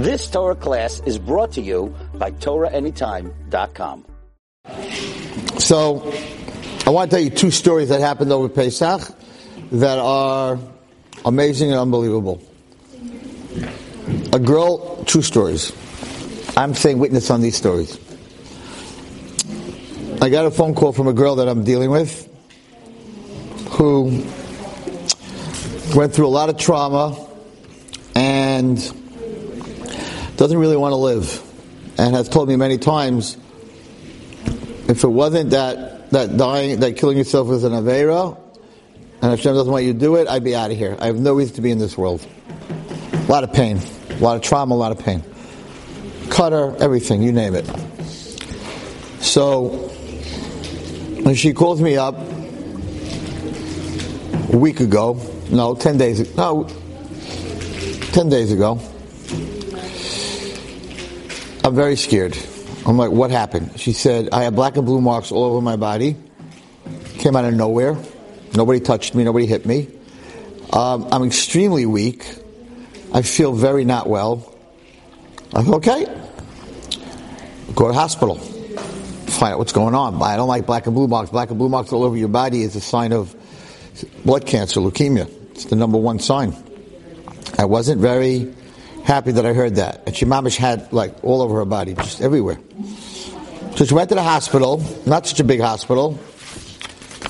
This Torah class is brought to you by TorahAnytime.com. So, I want to tell you two stories that happened over Pesach that are amazing and unbelievable. A girl, true stories. I'm saying witness on these stories. I got a phone call from a girl that I'm dealing with who went through a lot of trauma and doesn't really want to live and has told me many times if it wasn't that that dying that killing yourself was an avera and Hashem doesn't want you to do it, I'd be out of here. I have no reason to be in this world. A lot of pain, a lot of trauma, a lot of pain. Cutter, everything, you name it. So when she calls me up a week ago, no, ten days ago, no, ten days ago, I'm very scared. I'm like, what happened? She said, I have black and blue marks all over my body. Came out of nowhere. Nobody touched me. Nobody hit me. Um, I'm extremely weak. I feel very not well. I'm okay. Go to hospital. Find out what's going on. I don't like black and blue marks. Black and blue marks all over your body is a sign of blood cancer, leukemia. It's the number one sign. I wasn't very happy that I heard that. And she mamish had like all over her body, just everywhere. So she went to the hospital, not such a big hospital.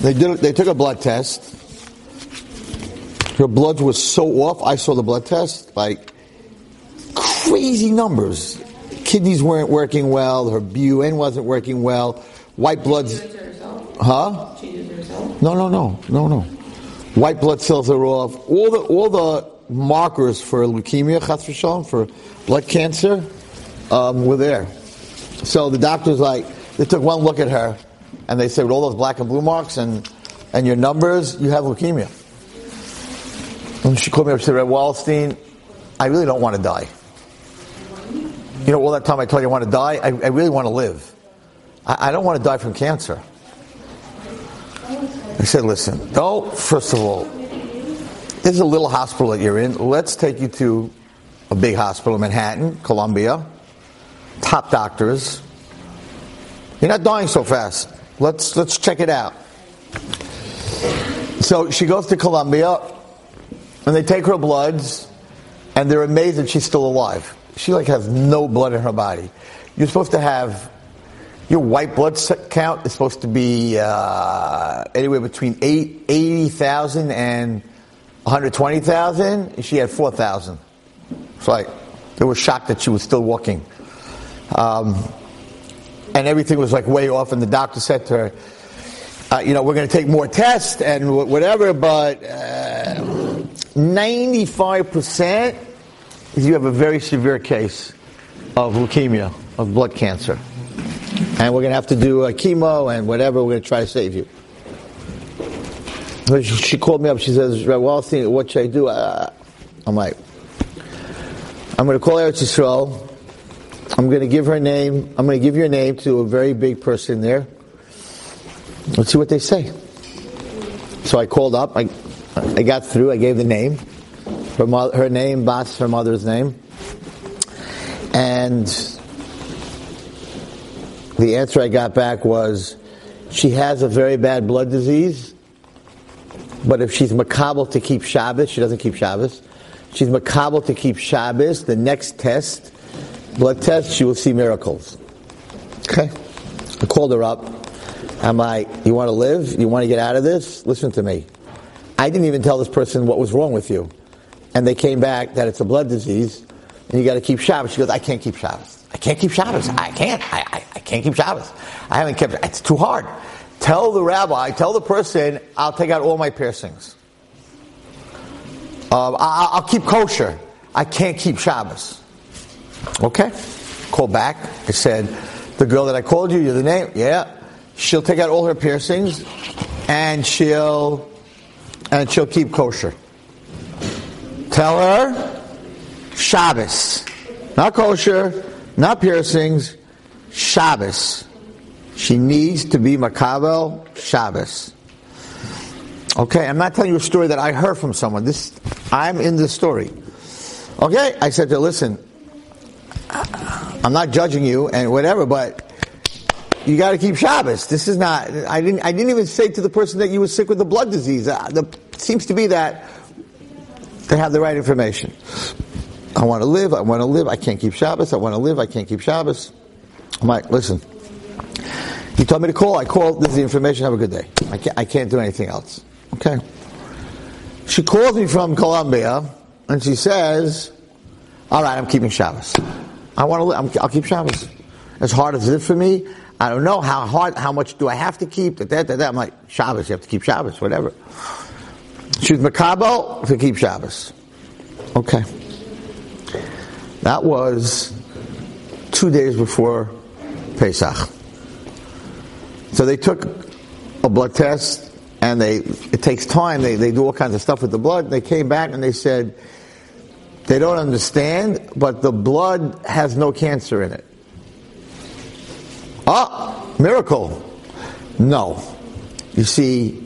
They did. They took a blood test. Her blood was so off. I saw the blood test, like crazy numbers. Kidneys weren't working well. Her BUN wasn't working well. White bloods. Huh? No, no, no, no, no. White blood cells are off. All the all the markers for leukemia, for blood cancer, um, were there. So the doctor's like, they took one look at her, and they said, with all those black and blue marks and and your numbers, you have leukemia. And she called me up. She said, Reb Wallerstein, I really don't want to die. You know, all that time I told you I want to die, I, I really want to live. I, I don't want to die from cancer. I said, listen, don't, first of all, this is a little hospital that you're in. Let's take you to a big hospital in Manhattan, Columbia. Top doctors. You're not dying so fast. Let's let's check it out. So she goes to Columbia, and they take her bloods, and they're amazed that she's still alive. She like has no blood in her body. You're supposed to have your white blood count is supposed to be uh, anywhere between eight, 80,000 and 120,000. She had 4,000. It's like they were shocked that she was still walking. Um, and everything was like way off, and the doctor said to her, uh, you know, we're going to take more tests and whatever, but uh, 95% you have a very severe case of leukemia, of blood cancer. And we're going to have to do a chemo and whatever, we're going to try to save you. She called me up, she says, Rabbi Wallerstein, what should I do? Uh, I'm like, I'm going to call Eretz Yisrael. I'm going to give her name. I'm going to give your name to a very big person there. Let's see what they say. So I called up. I, I got through. I gave the name, her, her name, Bas, her mother's name, and the answer I got back was, she has a very bad blood disease, but if she's makabel to keep Shabbos, she doesn't keep Shabbos. She's makabel to keep Shabbos. The next test, blood test, she will see miracles. Okay. I called her up. I'm like, you want to live? You want to get out of this? Listen to me. I didn't even tell this person what was wrong with you. And they came back that it's a blood disease and you got to keep Shabbos. She goes, I can't keep Shabbos. I can't keep Shabbos. I can't. I, I, I can't keep Shabbos. I haven't kept. It's too hard. Tell the rabbi, tell the person, I'll take out all my piercings. Uh, I, I'll keep kosher. I can't keep Shabbos. Okay. Call back. I said, the girl that I called you, you're the name? Yeah. She'll take out all her piercings and she'll and she'll keep kosher. Tell her Shabbos. Not kosher, not piercings, Shabbos. She needs to be Makabel Shabbos. Okay, I'm not telling you a story that I heard from someone. This I'm in this story. Okay, I said to her, listen, I'm not judging you and whatever, but you got to keep Shabbos. This is not. I didn't. I didn't even say to the person that you were sick with the blood disease. Uh, the, seems to be that they have the right information. I want to live. I want to live. I can't keep Shabbos. I want to live. I can't keep Shabbos. I'm like, listen. You told me to call. I called. This is the information. Have a good day. I can't. I can't do anything else. Okay. She calls me from Columbia, and she says, "All right, I'm keeping Shabbos. I want to. I'll keep Shabbos. As hard as it is for me, I don't know how hard, how much do I have to keep? That, that, that. I'm like, Shabbos, you have to keep Shabbos, whatever. She's Makabel to keep Shabbos. Okay. That was two days before Pesach. So they took a blood test and they, it takes time, they, they do all kinds of stuff with the blood. They came back and they said, they don't understand, but the blood has no cancer in it. Ah, miracle. No. You see,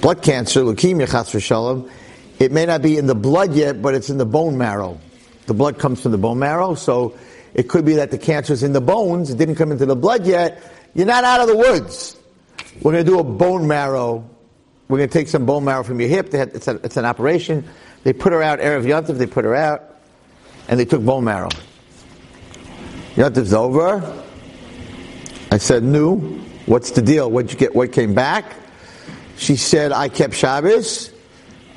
blood cancer, leukemia, chas v'shalom, it may not be in the blood yet, but it's in the bone marrow. The blood comes from the bone marrow, so it could be that the cancer is in the bones, it didn't come into the blood yet. You're not out of the woods. We're going to do a bone marrow. We're going to take some bone marrow from your hip. Had, it's, a, it's, an operation. They put her out, Erev Yontif, they put her out, and they took bone marrow. Yontif's over. I said, "No, what's the deal? What'd you get? What came back?" She said, "I kept Shabbos."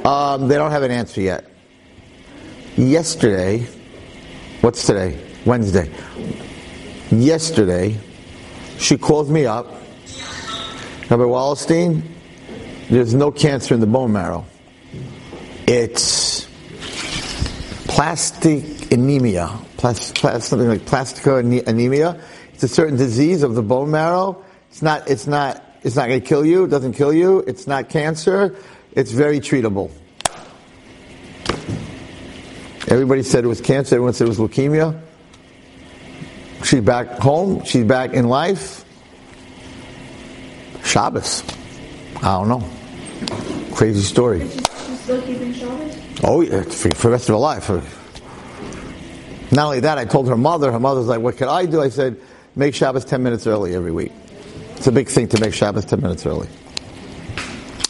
Um, they don't have an answer yet. Yesterday, what's today? Wednesday. Yesterday, she called me up. Rabbi Wallerstein, there's no cancer in the bone marrow. It's plastic anemia, plas, something like plastica anemia. It's a certain disease of the bone marrow. It's not, it's not, it's not going to kill you. It doesn't kill you. It's not cancer. It's very treatable. Everybody said it was cancer. Everyone said it was leukemia. She's back home. She's back in life. Shabbos. I don't know. Crazy story. still keeping Shabbos? Oh, yeah, for, for the rest of her life. Not only that, I told her mother. Her mother's like, "What could I do?" I said, make Shabbos 10 minutes early every week. It's a big thing to make Shabbos 10 minutes early.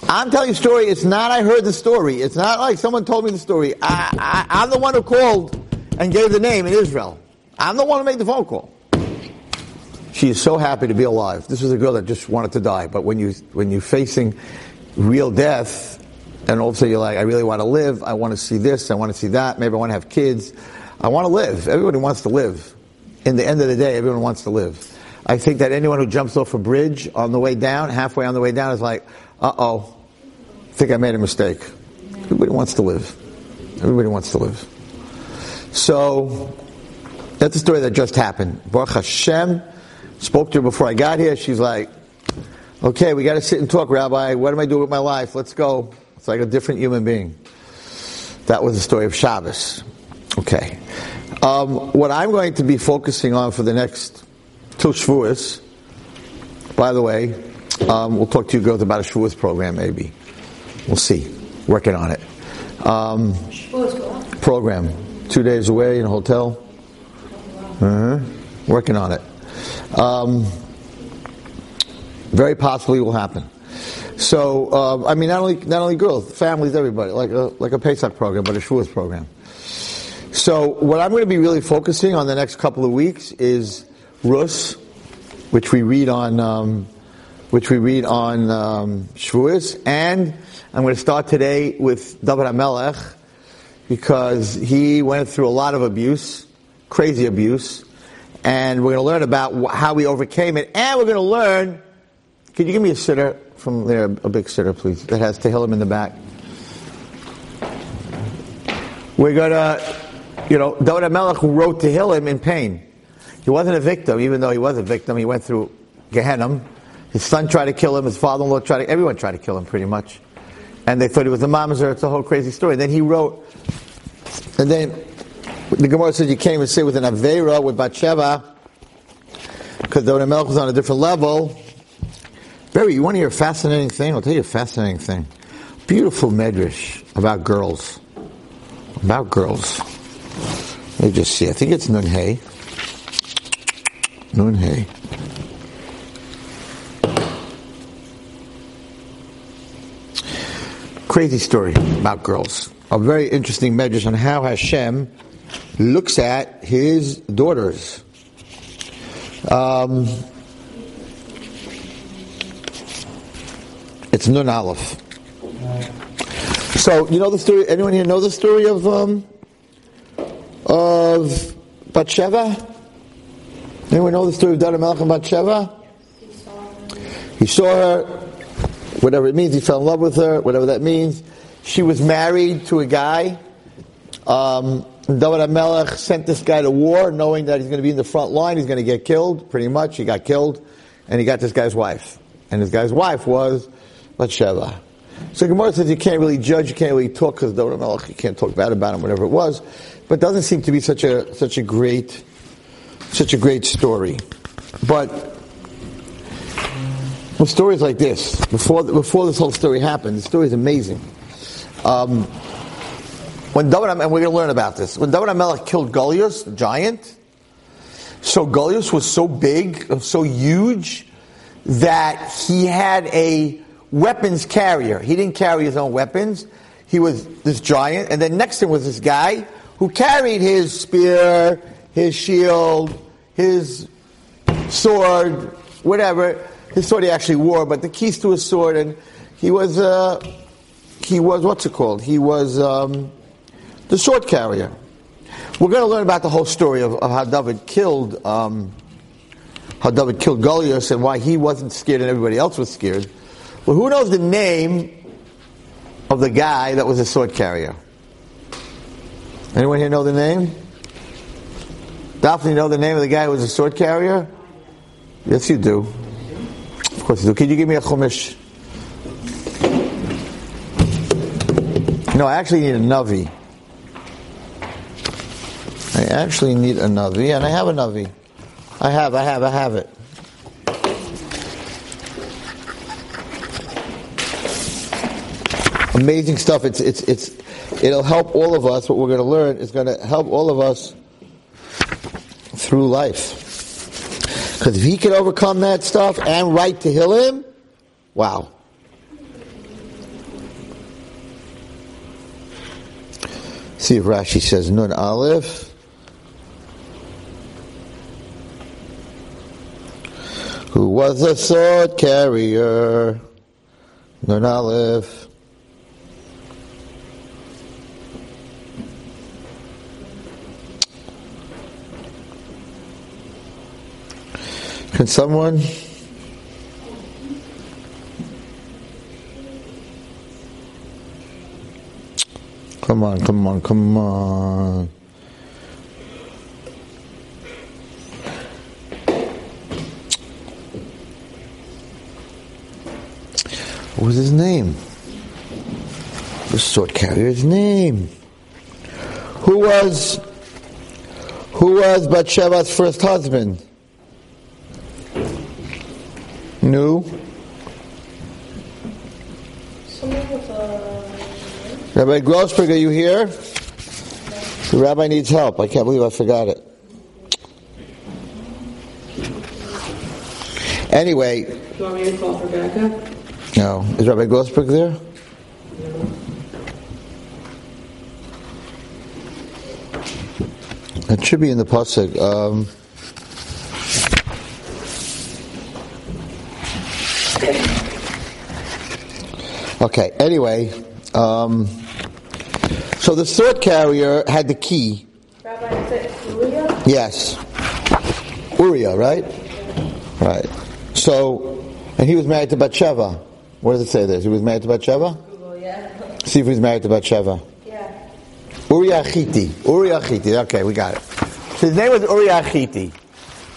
I'm telling you a story. It's not I heard the story. It's not like someone told me the story. I, I, I'm the one who called and gave the name in Israel. I'm the one who made the phone call. She is so happy to be alive. This is a girl that just wanted to die. But when you when you're facing real death, and all of a sudden you're like, I really want to live. I want to see this. I want to see that. Maybe I want to have kids. I want to live. Everybody wants to live in the end of the day, everyone wants to live. I think that anyone who jumps off a bridge on the way down, halfway on the way down, is like, uh oh, I think I made a mistake. Everybody wants to live. Everybody wants to live. So, that's a story that just happened. Baruch Hashem spoke to her before I got here. She's like, okay, we got to sit and talk, Rabbi. What am I doing with my life? Let's go. It's like a different human being. That was the story of Shabbos. Okay. Um, what I'm going to be focusing on for the next two Shavuos, by the way, um, we'll talk to you girls about a Shavuos program maybe. We'll see. Working on it. Um, program. Two days away in a hotel. Uh-huh. Working on it. Um, very possibly will happen. So, uh, I mean, not only not only girls, families, everybody, like a, like a Pesach program, but a Shavuos program. So what I'm going to be really focusing on the next couple of weeks is Rus, which we read on, um, which we read on um, Shavuos, and I'm going to start today with David HaMelech because he went through a lot of abuse, crazy abuse, and we're going to learn about how we overcame it, and we're going to learn. Can you give me a siddur from there, a big siddur, please, that has Tehillim in the back? We're going to you know, David Melech who wrote Tehillim in pain. He wasn't a victim, even though he was a victim. He went through Gehenna. His son tried to kill him. His father-in-law tried to. Everyone tried to kill him, pretty much. And they thought he was a mamzer. It's a whole crazy story. And Then he wrote, and then the Gemara says you can't even say with an avera with Bathsheba because David Melech was on a different level. Barry, you want to hear a fascinating thing? I'll tell you a fascinating thing. Beautiful medrash about girls. About girls. Let me just see. I think it's Nun Hay. Nun Hay. Crazy story about girls. A very interesting medrash on how Hashem looks at his daughters. Um, it's Nun Aleph. So you know the story. Anyone here know the story of um, of Bathsheba? Anyone know the story of David Melech and Bathsheba? He saw her, whatever it means. He fell in love with her, whatever that means. She was married to a guy. Um, David Melech sent this guy to war, knowing that he's going to be in the front line. He's going to get killed, pretty much. He got killed, and he got this guy's wife. And this guy's wife was Bathsheba. So Gemara says you can't really judge, you can't really talk because David Melech, you can't talk bad about him, whatever it was. But it doesn't seem to be such a such a great such a great story. But stories like this, before before this whole story happened, the story is amazing. Um, when David, and we're going to learn about this, when David Melech killed Goliath, the giant, so Goliath was so big, so huge, that he had a weapons carrier. He didn't carry his own weapons. He was this giant, and then next to him was this guy who carried his spear, his shield, his sword, whatever. His sword he actually wore, but the keys to his sword, and he was, uh, he was, what's it called? He was um, the sword carrier. We're going to learn about the whole story of, of how David killed, um, how David killed Goliath and why he wasn't scared and everybody else was scared. But who knows the name of the guy that was a sword carrier? Anyone here know the name? Daphne know the name of the guy who was a sword carrier? Yes, you do. Of course you do. Can you give me a chumash? No, I actually need a navi. I actually need a navi, and I have a navi. I have, I have, I have it. Amazing stuff. It's, it's, it's, it'll help all of us. What we're going to learn is going to help all of us through life. Because if he could overcome that stuff and write Tehillim, wow. See if Rashi says Nun Aleph. Who was a sword carrier? Nun Aleph. Can someone? Come on, come on, come on. What was his name? The sword carrier's name. Who was who was Bathsheba's first husband? New. Rabbi Grossberg, are you here? The rabbi needs help. I can't believe I forgot it. Anyway. Do you want me to call for backup? No. Is Rabbi Grossberg there? It should be in the pasuk. Um, okay. Anyway, um, so the sword carrier had the key. Rabbi, is it Uriah? Yes. Uriah, right? Right. So, and he was married to Bathsheba. What does it say there? He was married to Bathsheba? Google, yeah. See if he was married to Bathsheba. Yeah. Uriah Chiti. Uriah Chiti. Okay, we got it. So his name was Uriah Chiti.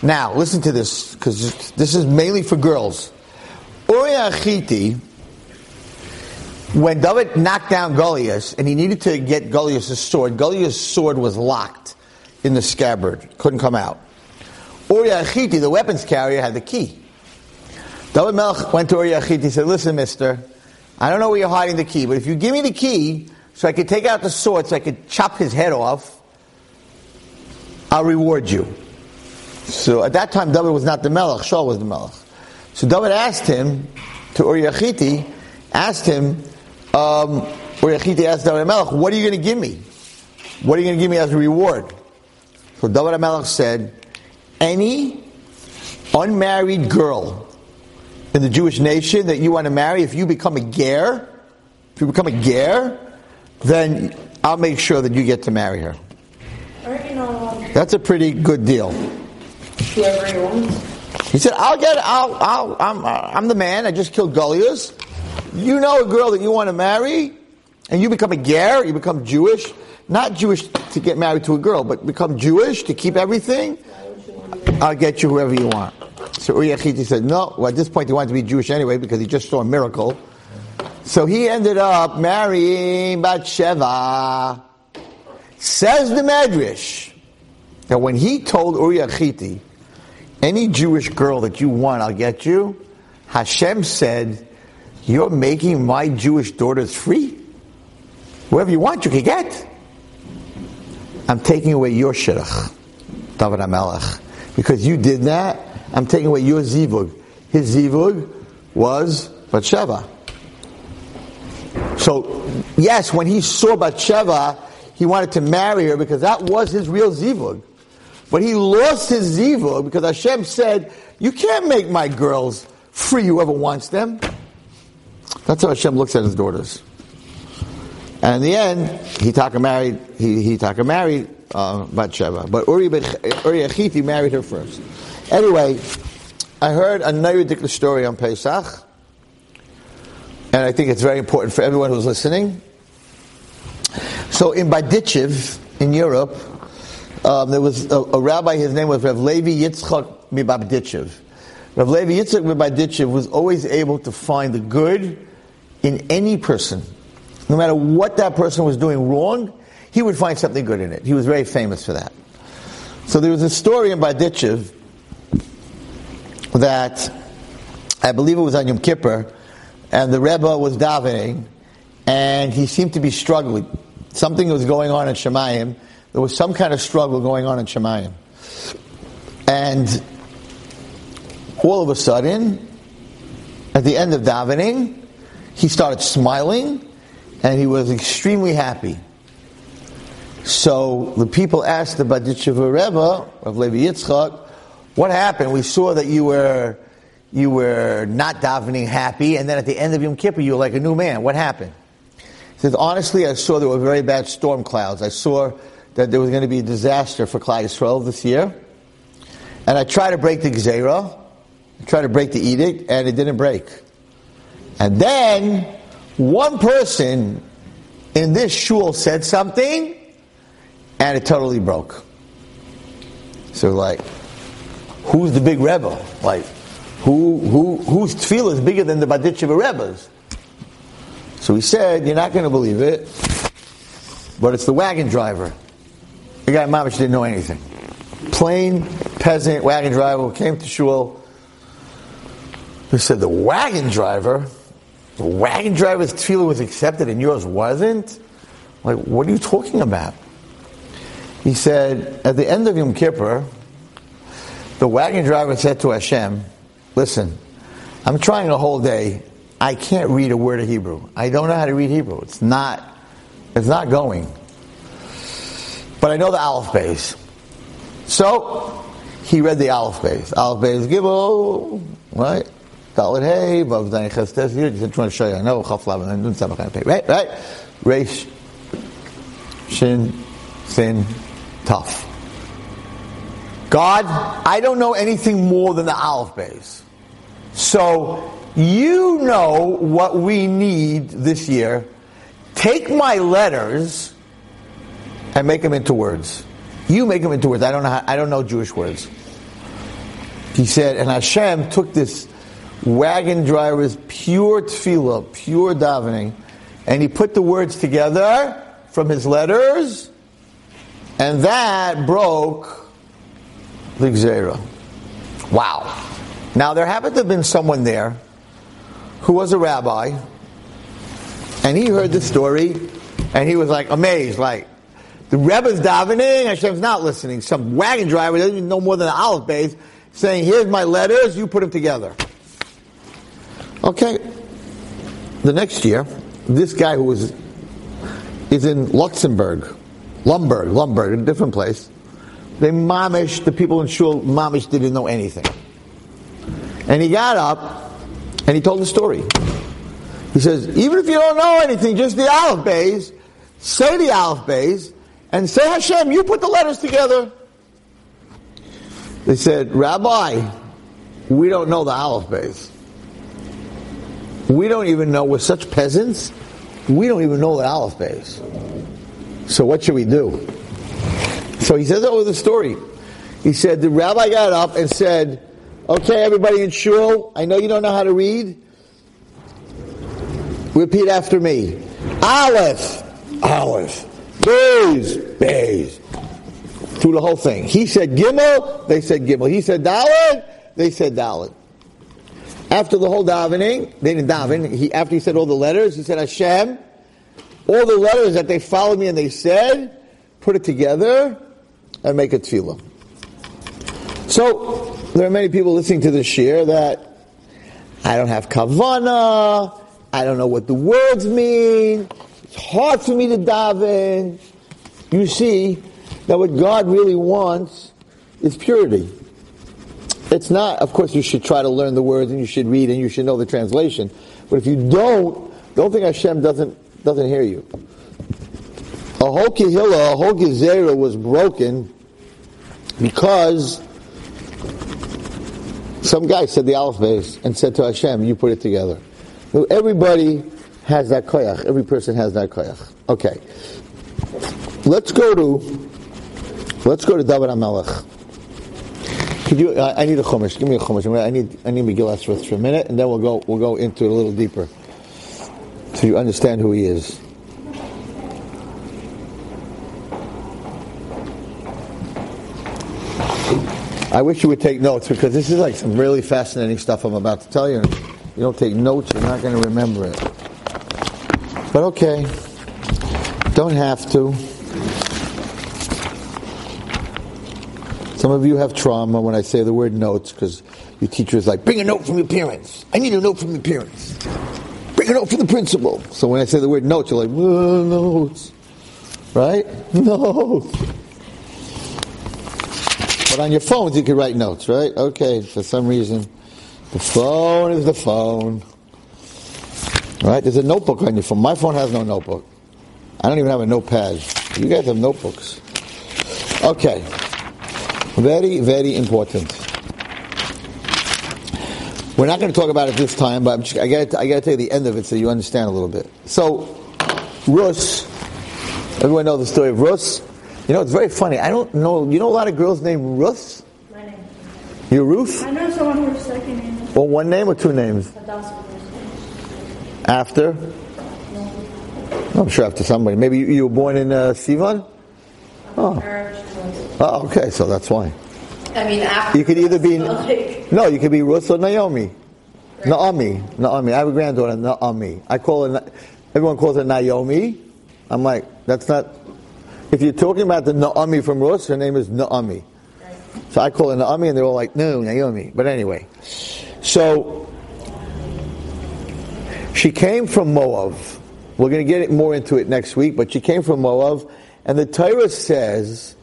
Now, listen to this, because this is mainly for girls. Uriah Chiti, when David knocked down Goliath, and he needed to get Goliath's sword, Goliath's sword was locked in the scabbard, couldn't come out. Uriah Chiti, the weapons carrier, had the key. David Melech went to Uriah Chiti and said, Listen, mister, I don't know where you're hiding the key, but if you give me the key so I could take out the sword so I could chop his head off, I'll reward you. So at that time, David was not the Melech, Shaul was the Melech. So David asked him, to Uriah Chiti, asked him, um, Uriah Chiti asked David Melech, what are you going to give me? What are you going to give me as a reward? So David Melech said, any unmarried girl in the Jewish nation that you want to marry, if you become a ger, if you become a ger, then I'll make sure that you get to marry her. Aren't you not allowed That's a pretty good deal. Whoever he wants. He said, "I'll get. I'll. I'll I'm. Uh, I'm the man. I just killed Goliath. You know a girl that you want to marry, and you become a ger. You become Jewish, not Jewish to get married to a girl, but become Jewish to keep everything. I'll get you whoever you want." So Uriah Chiti said, "No." Well, at this point, he wanted to be Jewish anyway because he just saw a miracle. So he ended up marrying Bathsheba. Says the Medrash that when he told Uriah Chiti, any Jewish girl that you want, I'll get you. Hashem said, You're making my Jewish daughters free. Whoever you want, you can get. I'm taking away your shidduch, David HaMelech. Because you did that, I'm taking away your zivug. His zivug was Bathsheba. So, yes, when he saw Bathsheba, he wanted to marry her because that was his real zivug. But he lost his zivug because Hashem said, "You can't make my girls free. Whoever wants them." That's how Hashem looks at his daughters. And in the end, he taka married. He he taka married uh, Bathsheba, but Uri Uriah Chiti married her first. Anyway, I heard a ridiculous story on Pesach, and I think it's very important for everyone who's listening. So in Berditchev, in Europe, um, there was a, a rabbi, his name was Rav Levi Yitzchak MiBerditchev. Rav Levi Yitzchak MiBerditchev was always able to find the good in any person. No matter what that person was doing wrong, he would find something good in it. He was very famous for that. So there was a story in Berditchev that I believe it was on Yom Kippur, and the Rebbe was davening, and he seemed to be struggling. Something was going on in Shamayim. There was some kind of struggle going on in Shamayim. And all of a sudden, at the end of davening, he started smiling, and he was extremely happy. So the people asked the Berditchever Rebbe, of Levi Yitzchak, what happened? We saw that you were you were not davening happy, and then at the end of Yom Kippur, you were like a new man. What happened? He says, honestly, I saw there were very bad storm clouds. I saw that there was going to be a disaster for Klal Yisrael this year, and I tried to break the Gzera, I tried to break the edict, and it didn't break. And then one person in this shul said something, and it totally broke. So, like, who's the big rebel? Like, who, who, whose tefillah is bigger than the Berditchever Rebbe's? So he said, You're not going to believe it, but it's the wagon driver. The guy Mamish didn't know anything. Plain peasant wagon driver came to shul. He said, The wagon driver? The wagon driver's tefillah was accepted and yours wasn't? Like, what are you talking about? He said, At the end of Yom Kippur, the wagon driver said to Hashem, Listen, I'm trying a whole day. I can't read a word of Hebrew. I don't know how to read Hebrew. It's not, it's not going. But I know the Aleph Bays. So, he read the Aleph Bays. Aleph Bays Gimel, right? Dalet Hey, Vav Zayin Ches Tes, here, just trying to show you. I know, Chaf Lav, and Nun Samach Pei, right? Right? Reish, Shin, Sin, Tough. God, I don't know anything more than the Aleph Bays. So, you know what we need this year. Take my letters and make them into words. You make them into words. I don't know. How, I don't know Jewish words. He said, and Hashem took this wagon driver's pure tefillah, pure davening, and he put the words together from his letters, and that broke the. Wow. Now, there happened to have been someone there who was a rabbi, and he heard the story, and he was like amazed, like, The Rebbe's davening, Hashem's not listening. Some wagon driver doesn't even know more than the Aleph Bays, saying, here's my letters, you put them together. Okay. The next year, this guy who was is in Luxembourg, Lumberg, Lumberg, a different place. They mamish, the people in Shul, mamish didn't know anything. And he got up and he told the story. He says, even if you don't know anything, just the Aleph Bays, say the Aleph Bays, and say Hashem, you put the letters together. They said, Rabbi, we don't know the Aleph Bays. We don't even know, we're such peasants, we don't even know the Aleph Bays. So what should we do? So he says that was the story. He said, the rabbi got up and said, okay, everybody in shul, I know you don't know how to read. Repeat after me. Aleph, Aleph, Bays, Bays. Through the whole thing. He said Gimel, they said Gimel. He said Dalet, they said Dalet. After the whole davening, they didn't daven. He, after he said all the letters, he said Hashem, all the letters that they followed me and they said, put it together and make a tefillah. So, there are many people listening to this shiur that I don't have kavana, I don't know what the words mean, it's hard for me to daven. You see that what God really wants is purity. It's not, of course, you should try to learn the words and you should read and you should know the translation. But if you don't, don't think Hashem doesn't, doesn't hear you. A whole kihila, a whole gezerah was broken because some guy said the Aleph Bays and said to Hashem, you put it together. Everybody has that koyach. Every person has that koyach. Okay. Let's go to, let's go to David HaMelech. Could you, I, I need a chumash. Give me a chumash. I need, I need Megillah for a minute, and then we'll go, we'll go into it a little deeper. So you understand who he is. I wish you would take notes because this is like some really fascinating stuff I'm about to tell you. You don't take notes, you're not going to remember it. But okay, don't have to. Some of you have trauma when I say the word notes because your teacher is like, bring a note from your parents. I need a note from your parents. Bring a note from the principal. So when I say the word notes, you're like, notes. Right? Notes. But on your phones, you can write notes, right? Okay, for some reason, the phone is the phone. Right? There's a notebook on your phone. My phone has no notebook. I don't even have a notepad. You guys have notebooks. Okay. Very, very important. We're not going to talk about it this time, but just, I got I got to tell you the end of it so you understand a little bit. So, Rus, everyone know the story of Rus. You know, it's very funny. I don't know. You know a lot of girls named Ruth. My name. You're Ruth. I know someone whose second name is Well, one name or two names? After. I'm sure after somebody. Maybe you, you were born in uh, Sivan. Oh. oh, okay. So that's why. I mean, after. You could either be Like, no. You could be Ruth or Naomi. Naomi. Naomi. I have a granddaughter, Naomi. I call her. Everyone calls her Naomi. I'm like, that's not. If you're talking about the Naomi from Rus, her name is Naomi. So I call her Naomi, and they're all like, no, Naomi. But anyway, so she came from Moab. We're going to get more into it next week, but she came from Moab, and the Torah says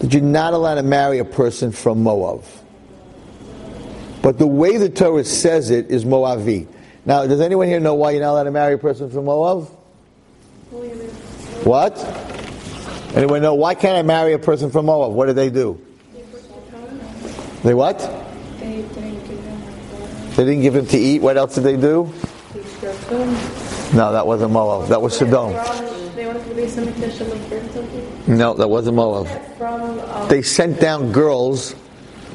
that you're not allowed to marry a person from Moab. But the way the Torah says it is Moavi. Now, does anyone here know why you're not allowed to marry a person from Moab? What? Anyone know why can't I marry a person from Moab? What did they do? They what? They didn't give him to eat. What else did they do? No, that wasn't Moab. That was Sodom. No, that wasn't Moab. They sent down girls.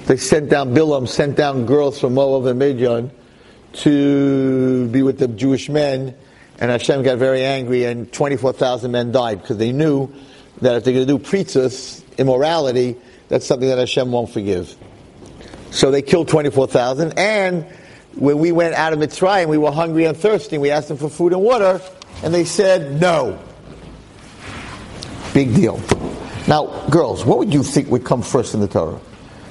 They sent down Bilam sent down girls from Moab and Midian to be with the Jewish men, and Hashem got very angry, and 24,000 men died because they knew that if they're going to do pritzus, immorality, that's something that Hashem won't forgive. So they killed 24,000, and when we went out of Mitzrayim, we were hungry and thirsty. We asked them for food and water, and they said no. Big deal. Now, girls, what would you think would come first in the Torah?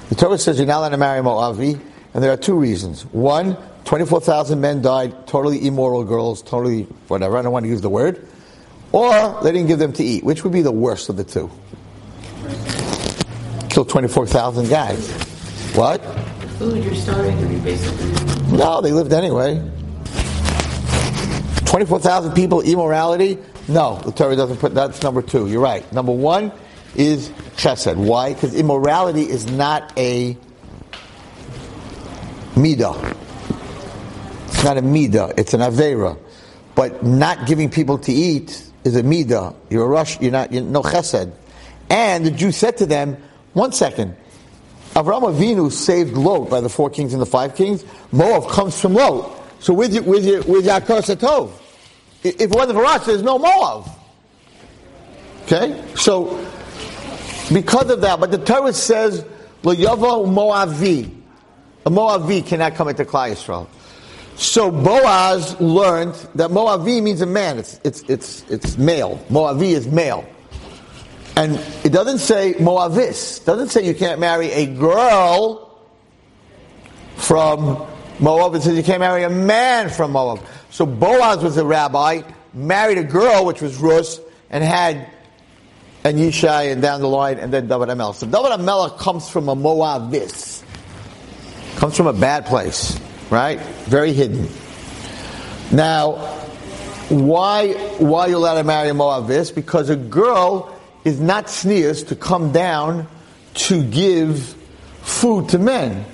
The Torah says you're not allowed to marry Moavi, and there are two reasons. One, 24,000 men died, totally immoral girls, totally whatever, I don't want to use the word. Or they didn't give them to eat. Which would be the worst of the two? Kill 24,000 guys. What? Food, you're starving to be basically. No, they lived anyway. 24,000 people, immorality? No, the Torah doesn't put that's number two. You're right. Number one is chesed. Why? Because immorality is not a midah. It's not a midah. It's an avera. But not giving people to eat is a midah. You're a rush. You're not. You're no chesed. And the Jew said to them, "One second. Avraham Avinu saved Lot by the four kings and the five kings. Moav comes from Lot. So with you, with you, with Yaakov Satov. If it wasn't for us, there's no Moav. Okay? So, because of that, but the Torah says, L'yavo Moavi. A Moavi cannot come into Klal Yisrael. So Boaz learned that Moavi means a man. It's, it's, it's, it's male. Moavi is male. And it doesn't say Moavis. It doesn't say you can't marry a girl from Moab. It says you can't marry a man from Moab. So Boaz was a rabbi, married a girl, which was Rus, and had and Yishai and down the line, and then David HaMelech. So David HaMelech comes from a Moavis. Comes from a bad place, right? Very hidden. Now, why why you allowed to marry a Moavis? Because a girl is not tznius to come down to give food to men.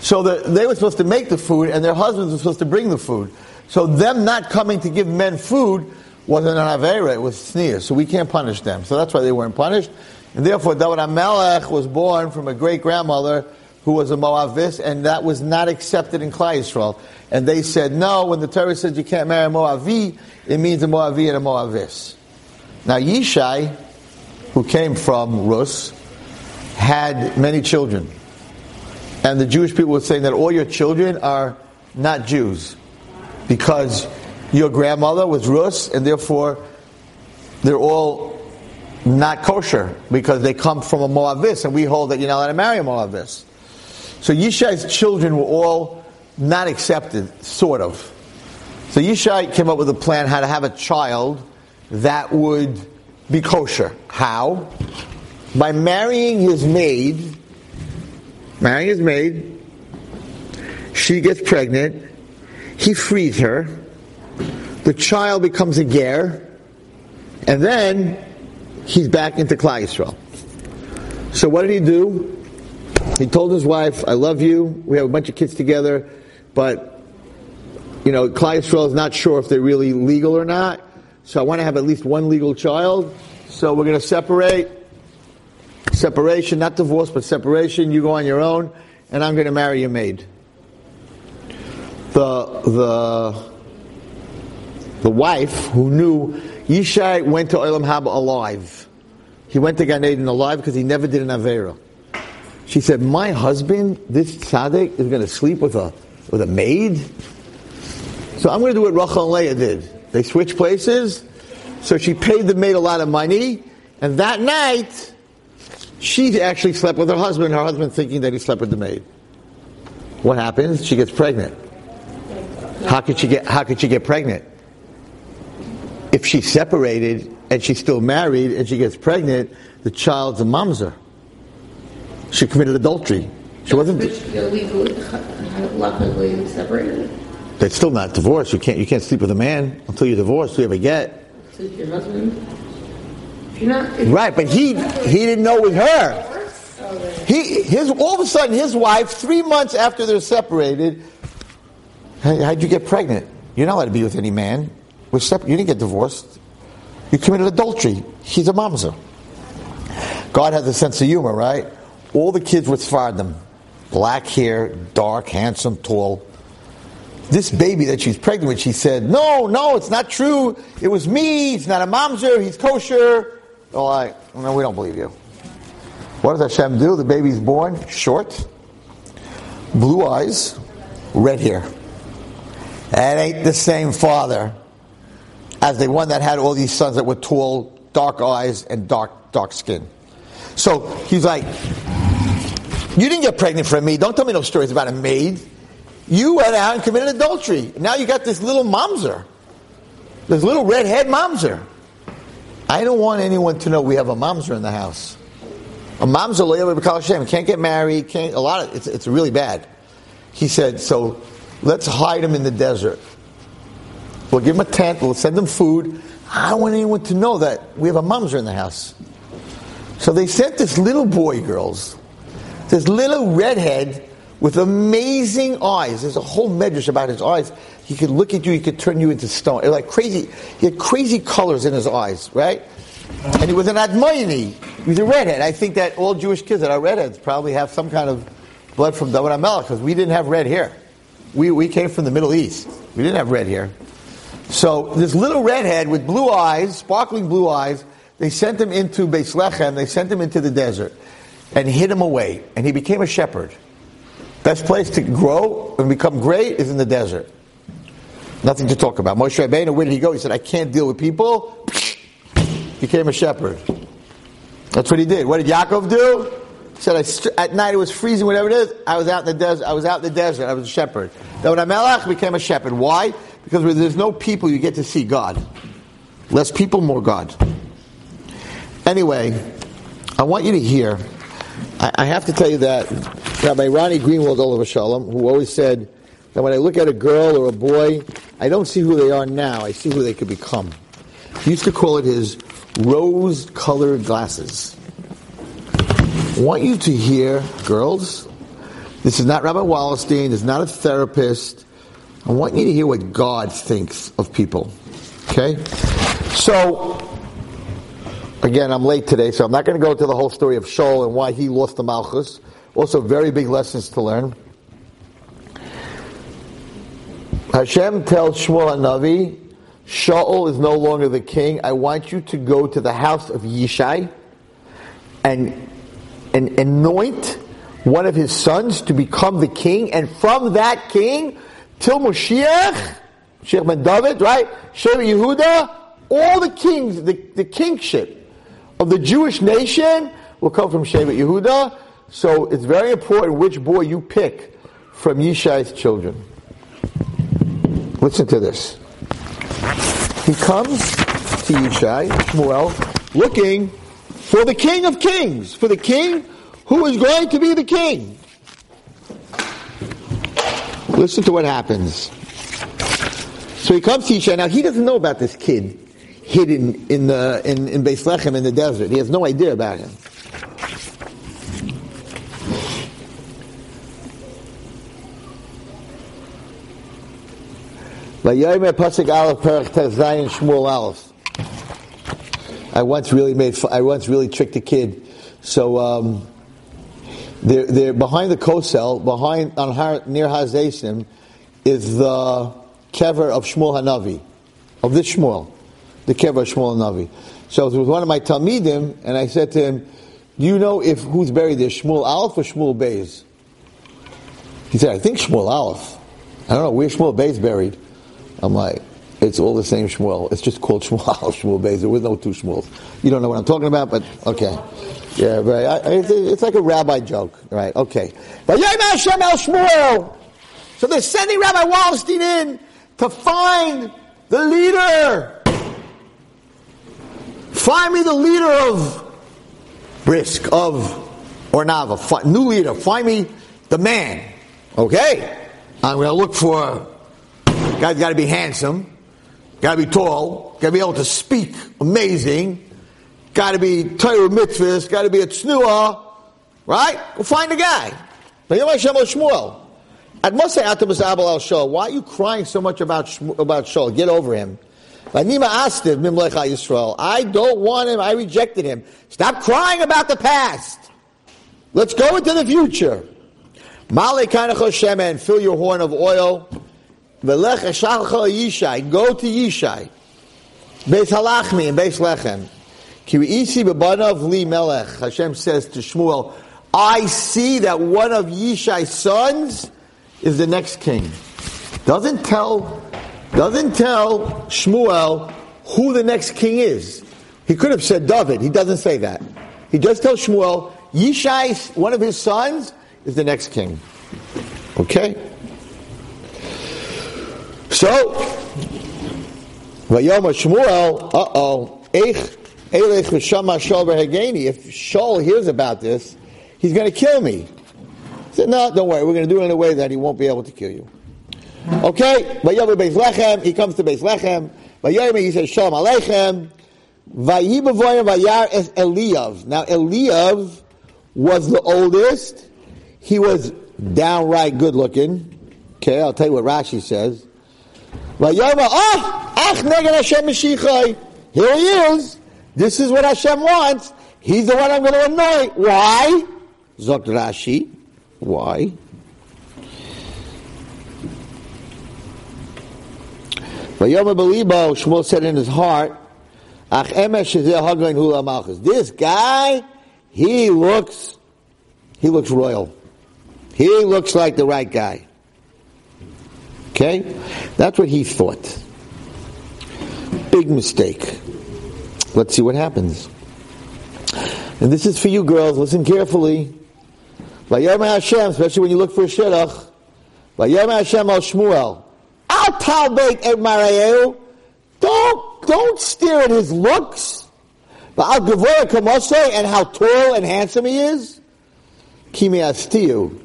So the, they were supposed to make the food, and their husbands were supposed to bring the food. So them not coming to give men food wasn't an avera; it was tznius. So we can't punish them. So that's why they weren't punished. And therefore, David HaMelech was born from a great grandmother who was a Moavis, and that was not accepted in Klal Yisrael. And they said, no, when the Torah says you can't marry a Moavi, it means a Moavi and a Moavis. Now, Yishai, who came from Rus, had many children. And the Jewish people were saying that all your children are not Jews because your grandmother was Rus, and therefore they're all not kosher because they come from a Moavis, and we hold that you're not allowed to marry a Moavis. So Yishai's children were all not accepted, sort of. So Yishai came up with a plan how to have a child that would be kosher. How? By marrying his maid, marrying his maid, she gets pregnant, he frees her, the child becomes a ger, and then he's back into Klal Yisrael. So what did he do? He told his wife, I love you, we have a bunch of kids together, but, you know, Yisrael is not sure if they're really legal or not, so I want to have at least one legal child, so we're going to separate. Separation, not divorce, but separation. You go on your own, and I'm going to marry your maid. The, the, the wife who knew Yishai went to Olam Haba alive. He went to Gan Eden alive because he never did an Avera. She said, My husband, this tzaddik, is going to sleep with a, with a maid? So I'm going to do what Rachel and Leah did. They switched places. So she paid the maid a lot of money. And that night, she actually slept with her husband, her husband thinking that he slept with the maid. What happens? She gets pregnant. How could she get, how could she get pregnant? If she's separated and she's still married and she gets pregnant, the child's a mamzer. She committed adultery. She wasn't. Luckily separated. They're still not divorced. You can't. You can't sleep with a man until you're divorced. You ever get To your husband. You're not. Right, but he he didn't know with her. He his all of a sudden his wife three months after they're separated. How'd you get pregnant? You're not allowed to be with any man. We're separated. You didn't get divorced. You committed adultery. He's a mamzer. God has a sense of humor, right? All the kids were Sephardim. Black hair, dark, handsome, tall. This baby that she's pregnant with, she said, No, no, it's not true. It was me. It's not a mamzer. He's kosher. They're like, No, we don't believe you. What does Hashem do? The baby's born short, blue eyes, red hair. That ain't the same father as the one that had all these sons that were tall, dark eyes, and dark, dark skin. So he's like, You didn't get pregnant from me. Don't tell me no stories about a maid. You went out and committed adultery. Now you got this little mamzer, this little redhead mamzer. I don't want anyone to know we have a mamzer in the house. A mamzer loyal Hashem can't get married. Can't a lot of it's, it's really bad. He said, so let's hide him in the desert. We'll give him a tent. We'll send him food. I don't want anyone to know that we have a mamzer in the house. So they sent this little boy, girls, this little redhead with amazing eyes. There's a whole medrash about his eyes. He could look at you, he could turn you into stone. Like crazy, he had crazy colors in his eyes, right? And he was an Admayini. He was a redhead. I think that all Jewish kids that are redheads probably have some kind of blood from David HaMelech because we didn't have red hair. We, we came from the Middle East. We didn't have red hair. So this little redhead with blue eyes, sparkling blue eyes, they sent him into Beis Lechem, they sent him into the desert and hid him away. And he became a shepherd. Best place to grow and become great is in the desert. Nothing to talk about. Moshe Rabbeinu, where did he go? He said, I can't deal with people. Became a shepherd. That's what he did. What did Yaakov do? He said, st- at night it was freezing, whatever it is. I was out in the desert. I was out in the desert. I was a shepherd. Then when Amelech became a shepherd. Why? Because where there's no people, you get to see God. Less people, more God. Anyway, I want you to hear. I, I have to tell you that Rabbi Ronnie Greenwald, alav hashalom, who always said that when I look at a girl or a boy, I don't see who they are now, I see who they could become. He used to call it his rose colored glasses. I want you to hear, girls, this is not Rabbi Wallerstein, this is not a therapist. I want you to hear what God thinks of people. Okay? So, again, I'm late today, so I'm not going to go into the whole story of Shaul and why he lost the Malchus. Also, very big lessons to learn. Hashem tells Shmuel Hanavi, Shaul is no longer the king. I want you to go to the house of Yishai and, and anoint one of his sons to become the king, and from that king till Moshiach, Sheikh Ben David, right? Sheikh Yehuda, all the kings, the, the kingship of the Jewish nation will come from Shevet Yehuda. So it's very important which boy you pick from Yishai's children. Listen to this. He comes to Yishai, Shmuel, looking for the King of Kings, for the King who is going to be the King. Listen to what happens. So he comes to Yishai. Now he doesn't know about this kid hidden in the in, in Beis Lechem in the desert. He has no idea about him. I once really made. I once really tricked a kid. So um, they're, they're behind the kosel, behind on Har, near Hazesim, is the kever of Shmuel Hanavi, of this Shmuel, the of Shmuel Hanavi. So I was one of my talmidim, and I said to him, "Do you know if who's buried there, Shmuel Aleph or Shmuel Beis?" He said, "I think Shmuel Aleph. I don't know where Shmuel Beis buried." I'm like, it's all the same Shmuel. It's just called Shmuel Shmuel Beis. There was no two Shmuels. You don't know what I'm talking about, but okay. Yeah, right. I, it's, it's, like a rabbi joke, right? Okay. So they're sending Rabbi Wallerstein in to find the leader. Find me the leader of Brisk, of Ornava. New leader. Find me the man. Okay. I'm going to look for Guy's got to be handsome, got to be tall, got to be able to speak amazing, got to be Torah mitzvahs, got to be a tznuah, right? Go find a guy. Abel al Shaul, why are you crying so much about about? Get over him. I don't want him. I rejected him. Stop crying about the past. Let's go into the future. Male and fill your horn of oil. Velech eshalcha Yishai. Go to Yishai. Beis Halachmi and Beis Lechem. Ki isi bebanav li melech. Hashem says to Shmuel, I see that one of Yishai's sons is the next king. Doesn't tell, doesn't tell Shmuel who the next king is. He could have said David. He doesn't say that. He just tells Shmuel, Yishai, one of his sons, is the next king. Okay? So, Vayoma Shmuel, uh oh. If Shaul hears about this, he's going to kill me. He said, no, don't worry, we're going to do it in a way that he won't be able to kill you. Okay, Vayoma Beis Lechem, he comes to Beis Lechem. Vayoma, he says, Shalom Aleichem. Vayi Bavoyim Vayar es Eliyav. Now, Eliyav was the oldest. He was downright good looking. Okay, I'll tell you what Rashi says. Vayoma, ah, ach neged Hashem Mashiachai. Here he is. This is what Hashem wants. He's the one I'm going to anoint. Why? Zot Rashi. Why? Vayoma Shmuel said in his heart. This guy, he looks, he looks royal. He looks like the right guy. Okay? That's what he thought. Big mistake. Let's see what happens. And this is for you girls, listen carefully. Vayom Hashem, especially when you look for a shidduch. Vayom Hashem al Shmuel. Al et Don't, don't stare at his looks. But al gavoya kamose and how tall and handsome he is. Kimi astiu.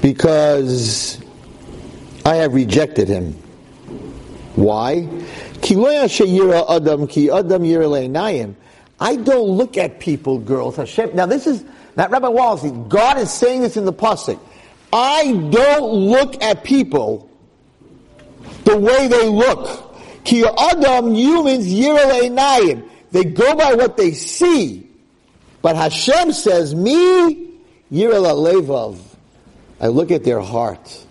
Because I have rejected him. Why? adam ki adam I don't look at people, girls. Hashem. Now this is not Rabbi Wallerstein. God is saying this in the pasuk. I don't look at people the way they look. Ki adam humans yiraleinayim. They go by what they see. But Hashem says, me yirala I look at their heart.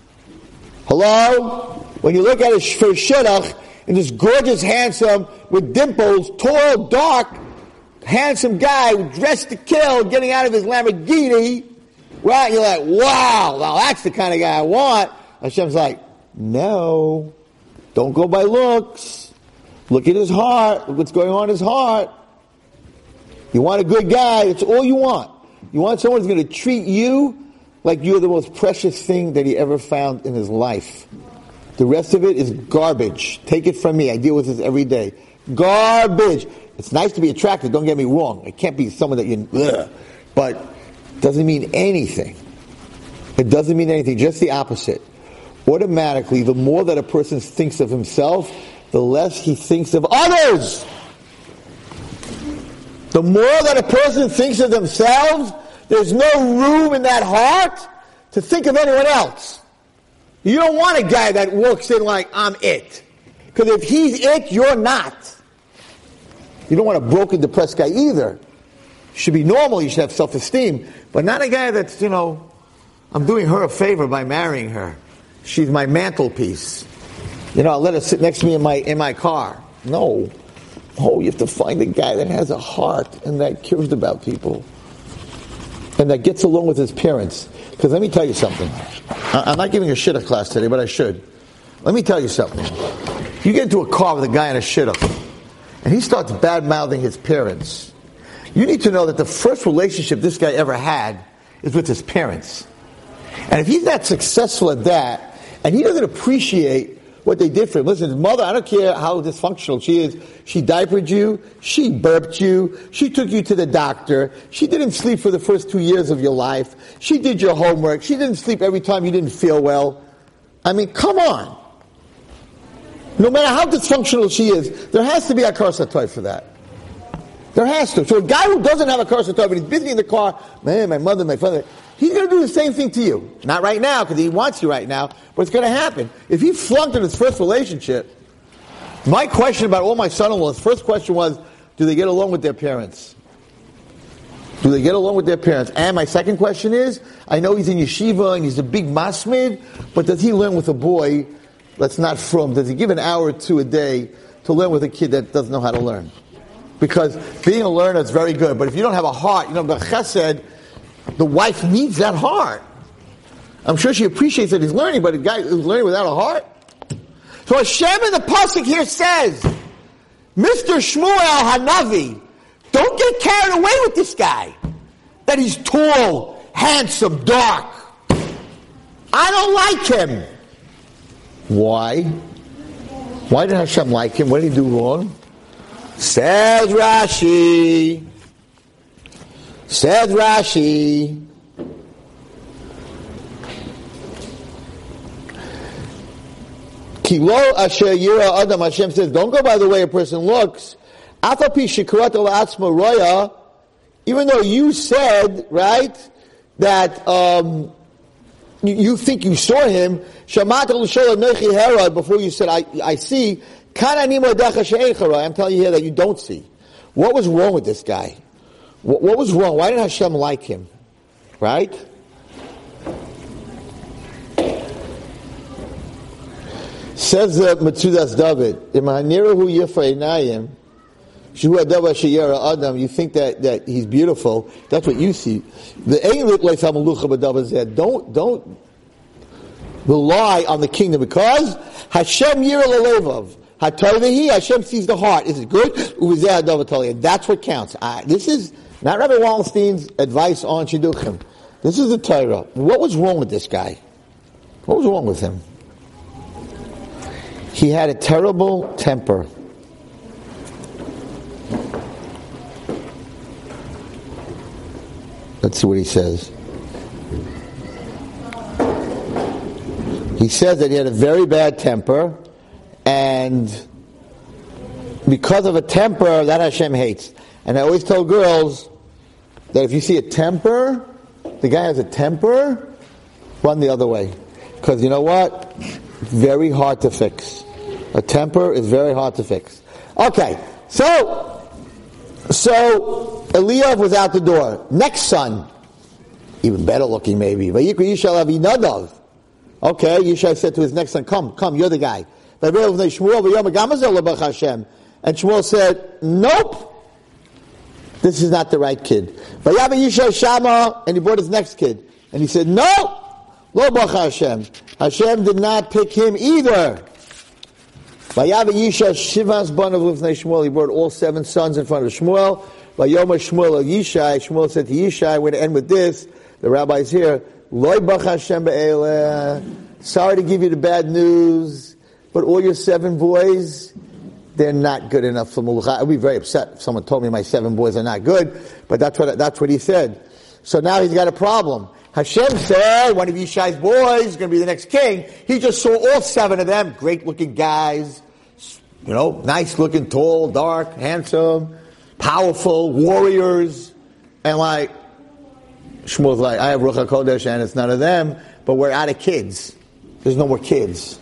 Hello? When you look at a for shidduch, and this gorgeous, handsome, with dimples, tall, dark, handsome guy dressed to kill, getting out of his Lamborghini, right? You're like, wow, now that's the kind of guy I want. Hashem's like, no, don't go by looks. Look at his heart. Look what's going on in his heart. You want a good guy. That's all you want. You want someone who's going to treat you like you're the most precious thing that he ever found in his life. The rest of it is garbage. Take it from me. I deal with this every day. Garbage. It's nice to be attracted. Don't get me wrong. It can't be someone that you, ugh, but doesn't mean anything. It doesn't mean anything. Just the opposite. Automatically, the more that a person thinks of himself, the less he thinks of others. The more that a person thinks of themselves, there's no room in that heart to think of anyone else. You don't want a guy that walks in like, I'm it. Because if he's it, you're not. You don't want a broken, depressed guy either. Should be normal, you should have self esteem. But not a guy that's, you know, I'm doing her a favor by marrying her. She's my mantelpiece. You know, I'll let her sit next to me in my, in my car. No. Oh, you have to find a guy that has a heart and that cares about people. And that gets along with his parents. Because let me tell you something. I'm not giving a shidduch class today, but I should. Let me tell you something. You get into a car with a guy in a shidduch, and he starts bad mouthing his parents. You need to know that the first relationship this guy ever had is with his parents. And if he's not successful at that, and he doesn't appreciate what they did for him. Listen, his mother, I don't care how dysfunctional she is, she diapered you, she burped you, she took you to the doctor, she didn't sleep for the first two years of your life, she did your homework, she didn't sleep every time you didn't feel well. I mean, come on. No matter how dysfunctional she is, there has to be a toy for that. There has to. So a guy who doesn't have a toy, but he's busy in the car, man, my mother, my father, He's going to do the same thing to you. Not right now, because he wants you right now, but it's going to happen. If he flunked in his first relationship, my question about all my son-in-laws, first question was, do they get along with their parents? Do they get along with their parents? And my second question is, I know he's in yeshiva and he's a big masmid, but does he learn with a boy that's not from? Does he give an hour or two a day to learn with a kid that doesn't know how to learn? Because being a learner is very good, but if you don't have a heart, you know, the chesed, the wife needs that heart. I'm sure she appreciates that he's learning, but a guy who's learning without a heart. So Hashem in the pasuk here says, Mr. Shmuel Hanavi, don't get carried away with this guy. That he's tall, handsome, dark. I don't like him. Why? Why did Hashem like him? What did he do wrong? Says Rashi. Says Rashi. Kilo asher yira adam. Hashem says, don't go by the way a person looks. Shikurat atzma roya. Even though you said right that um, you, you think you saw him, shamat herod before you said I, I see. I'm telling you here that you don't see. What was wrong with this guy? What, what was wrong? Why didn't Hashem like him? Right? Says the Metzudas David, Adam, you think that, that he's beautiful. That's what you see. The Don't, don't rely on the kingdom because Hashem Yira Lelevav. Hatoivahi, Hashem sees the heart. Is it good? That's what counts. Uh, this is not Rabbi Wallerstein's advice on Shidduchim. This is the Torah. What was wrong with this guy? What was wrong with him? He had a terrible temper. Let's see what he says. He says that he had a very bad temper and because of a temper that Hashem hates. And I always tell girls that if you see a temper, the guy has a temper, run the other way. Because you know what? Very hard to fix. A temper is very hard to fix. Okay, so, so Eliyav was out the door. Next son, even better looking maybe. Okay, Yishai said to his next son, come, come, you're the guy. And Shmuel said, nope. This is not the right kid. And he brought his next kid. And he said, no. Lo Hashem. Hashem did not pick him either. Shmuel. He brought all seven sons in front of Shmuel. Shmuel Yishai. Shmuel said to Yishai, we're going to end with this. The rabbi's here. Lo Bacha Hashem Sorry to give you the bad news. But all your seven boys, they're not good enough for Mulucha. I'd be very upset if someone told me my seven boys are not good, but that's what, that's what he said. So now he's got a problem. Hashem said one of Yishai's boys is going to be the next king. He just saw all seven of them, great looking guys, you know, nice looking, tall, dark, handsome, powerful, warriors, and like, Shmuel's like, I have Ruach HaKodesh and it's none of them, but we're out of kids. There's no more kids.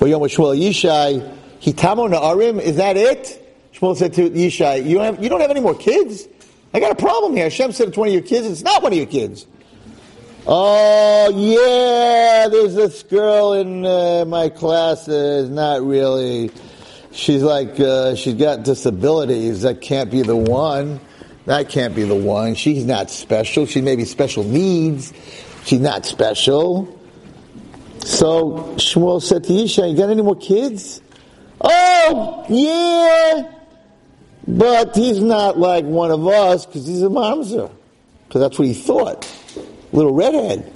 Well Yom Shmuel Yishai, Hitamo Na'arim, is that it? Shmuel said to Yishai, you don't, have, you don't have any more kids? I got a problem here. Hashem said it's one of your kids. It's not one of your kids. Oh, yeah, there's this girl in uh, my classes. Not really. She's like, uh, she's got disabilities. That can't be the one. That can't be the one. She's not special. She may be special needs. She's not special. So Shmuel said to Yishai, you got any more kids? Oh, yeah. But he's not like one of us because he's a mamzer. Because that's what he thought. Little redhead.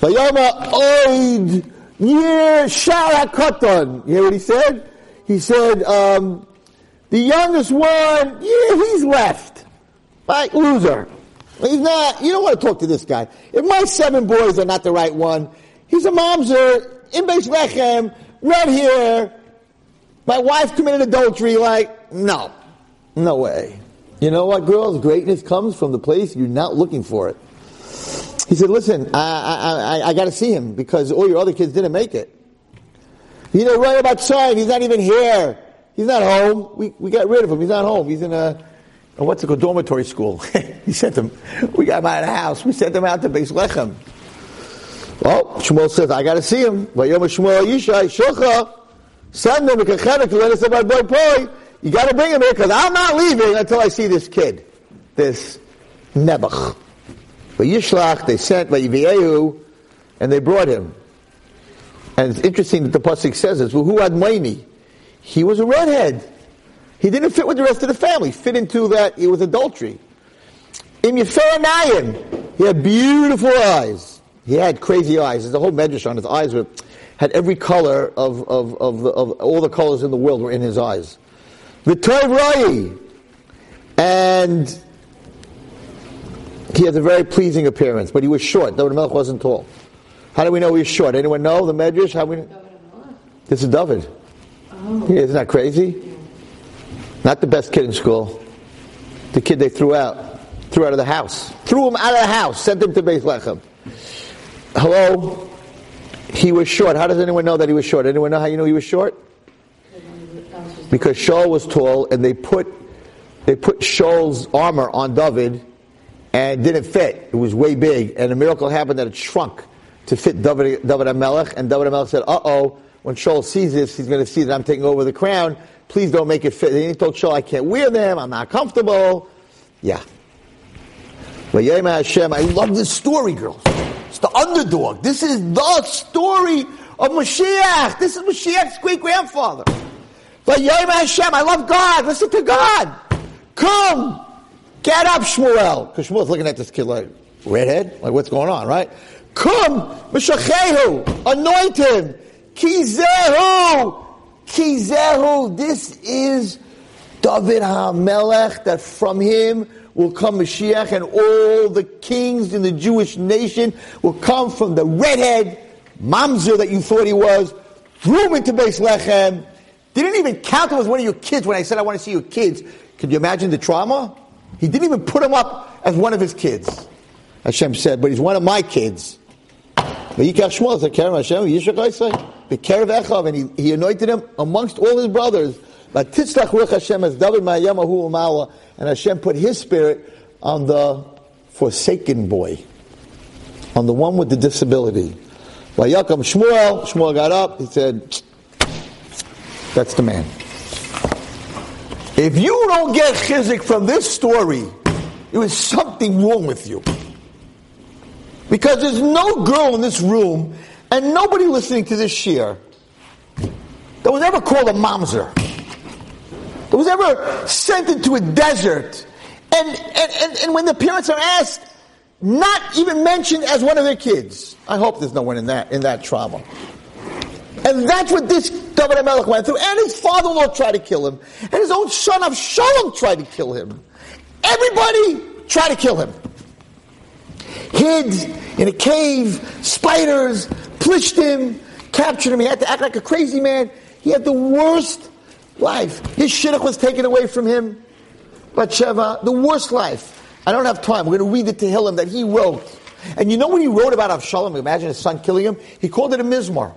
Vayama oid yeah shara koton. You hear what he said? He said, um, the youngest one, yeah, he's left. Like loser. He's not, you don't want to talk to this guy. If my seven boys are not the right one, He's a mamzer in Beis Lechem, red hair. My wife committed adultery. Like, no, no way. You know what, girls? Greatness comes from the place you're not looking for it. He said, listen, I, I, I, I got to see him because all your other kids didn't make it. You know, right about time, he's not even here. He's not home. We, we got rid of him. He's not home. He's in a, a what's it called, dormitory school. he sent him, we got him out of the house. We sent him out to Beis Lechem. Well, Shmuel says, I got to see him. But Vayom Shmuel Yishai Shocha. Send them him to let us my boy Poi. You got to bring him here because I'm not leaving until I see this kid, this Nebuch. But Yishlach, they sent Vayiviyehu, and they brought him. And it's interesting that the pasuk says this. Who had He was a redhead. He didn't fit with the rest of the family. Fit into that it was adultery. In Yeferanayim, he had beautiful eyes. He had crazy eyes. There's a whole medrash on his eyes were, had every color of, of, of, the, of all the colors in the world were in his eyes. The Rai, and he has a very pleasing appearance, but he was short. David Melech wasn't tall. How do we know he was short? Anyone know the medrash? How we? This is David. Oh. Yeah, isn't that crazy? Not the best kid in school. The kid they threw out, threw out of the house, threw him out of the house, sent him to Beit Lechem. Hello. He was short. How does anyone know that he was short? Anyone know how you know he was short? Because Shaul was tall, and they put they put Shaul's armor on David, and didn't fit. It was way big, and a miracle happened that it shrunk to fit David David HaMelech. And David HaMelech said, "Uh oh." When Shaul sees this, he's going to see that I'm taking over the crown. Please don't make it fit. And he told Shaul, "I can't wear them. I'm not comfortable." Yeah. Hashem. I love this story, girls. It's the underdog. This is the story of Mashiach. This is Mashiach's great grandfather. But Yom Hashem. I love God. Listen to God. Come. Get up, Shmuel. Because Shmuel's looking at this kid like, redhead? Like, what's going on, right? Come, Mishachehu. Anoint him. Kizehu. Kizehu. This is David HaMelech, that from him will come Mashiach, and all the kings in the Jewish nation will come from the redhead mamzer that you thought he was, threw him into Beis Lechem, didn't even count him as one of your kids when I said I want to see your kids. Could you imagine the trauma? He didn't even put him up as one of his kids. Hashem said, but he's one of my kids. And he, he anointed him amongst all his brothers. And Hashem put his spirit on the forsaken boy, on the one with the disability. Shmuel, Shmuel got up, he said, that's the man. If you don't get chizik from this story, there is something wrong with you. Because there's no girl in this room and nobody listening to this shiur that was ever called a mamzer. Was ever sent into a desert. And, and, and, and when the parents are asked, not even mentioned as one of their kids. I hope there's no one in that, in that trauma. And that's what this David HaMelech went through. And his father-in-law tried to kill him. And his own son Avshalom tried to kill him. Everybody tried to kill him. Hid in a cave, spiders pushed him, captured him. He had to act like a crazy man. He had the worst life. His shidduch was taken away from him. Bathsheba, the worst life. I don't have time. We're going to read the Tehillim that he wrote. And you know when he wrote about Avshalom, imagine his son killing him? He called it a mizmar.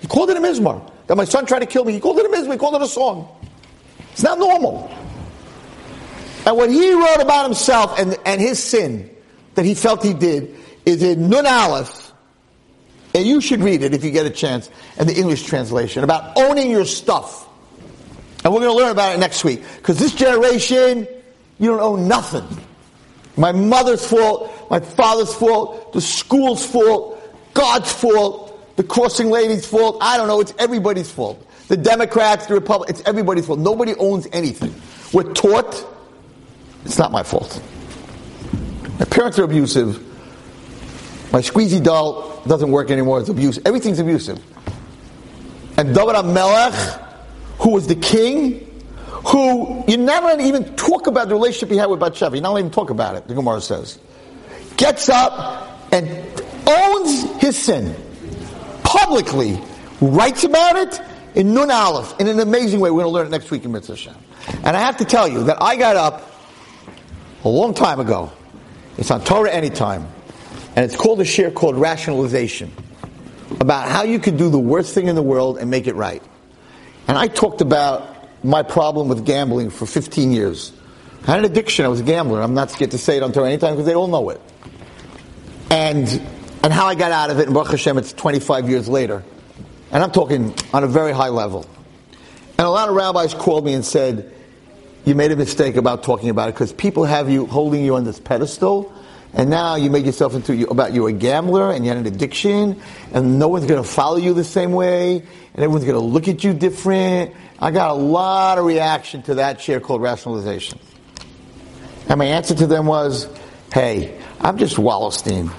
He called it a mizmar. That my son tried to kill me. He called it a mizmar. He called it a song. It's not normal. And what he wrote about himself and, and his sin that he felt he did is in Nun Aleph. And you should read it if you get a chance, and the English translation about owning your stuff. And we're going to learn about it next week. Because this generation, you don't own nothing. My mother's fault, my father's fault, the school's fault, God's fault, the crossing lady's fault. I don't know. It's everybody's fault. The Democrats, the Republicans, it's everybody's fault. Nobody owns anything. We're taught, it's not my fault. My parents are abusive. My squeezy doll doesn't work anymore. It's abuse. Everything's abusive. And David HaMelech, who was the king, who you never even talk about the relationship he had with Bathsheba. You not even talk about it, the Gemara says. Gets up and owns his sin publicly writes about it in Nun Aleph in an amazing way. We're going to learn it next week in Mitzvah. And I have to tell you that I got up a long time ago. It's on Torah Anytime. And it's called a shiur called Rationalization. About how you could do the worst thing in the world and make it right. And I talked about my problem with gambling for 15 years. I had an addiction. I was a gambler. I'm not scared to say it on Torah Anytime because they all know it. And and how I got out of it. And Baruch Hashem, it's 25 years later. And I'm talking on a very high level. And a lot of rabbis called me and said, You made a mistake about talking about it because people have you holding you on this pedestal And now you made yourself into you- about you're a gambler and you had an addiction, and no one's going to follow you the same way, and everyone's going to look at you different. I got a lot of reaction to that shiur called rationalization. And my answer to them was, hey, I'm just Wallerstein.